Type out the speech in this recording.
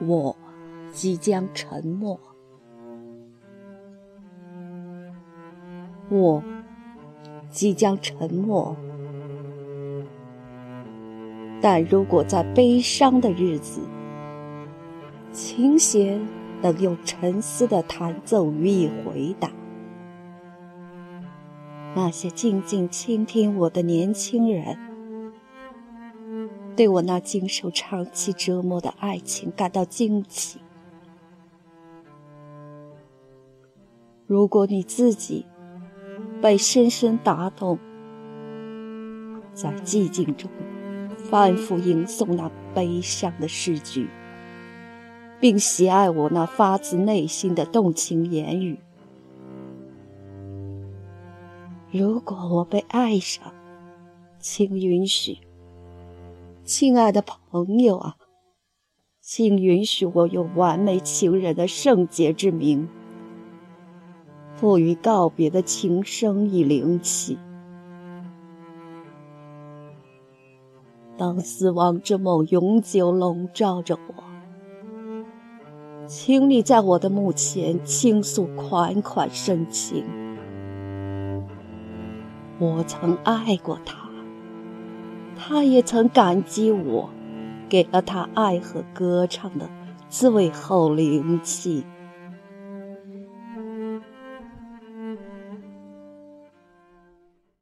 我即将沉默，我即将沉默。但如果在悲伤的日子，琴弦能用沉思的弹奏予以回答，那些静静倾听我的年轻人。对我那经受长期折磨的爱情感到惊奇。如果你自己被深深打动，在寂静中反复吟诵那悲伤的诗句，并喜爱我那发自内心的动情言语，如果我被爱上，请允许。亲爱的朋友啊，请允许我用完美情人的圣洁之名，赋予告别的琴声以灵气。当死亡之梦永久笼罩着我，请你在我的墓前倾诉款款深情。我曾爱过他。他也曾感激我，给了他爱和歌唱的最后灵气。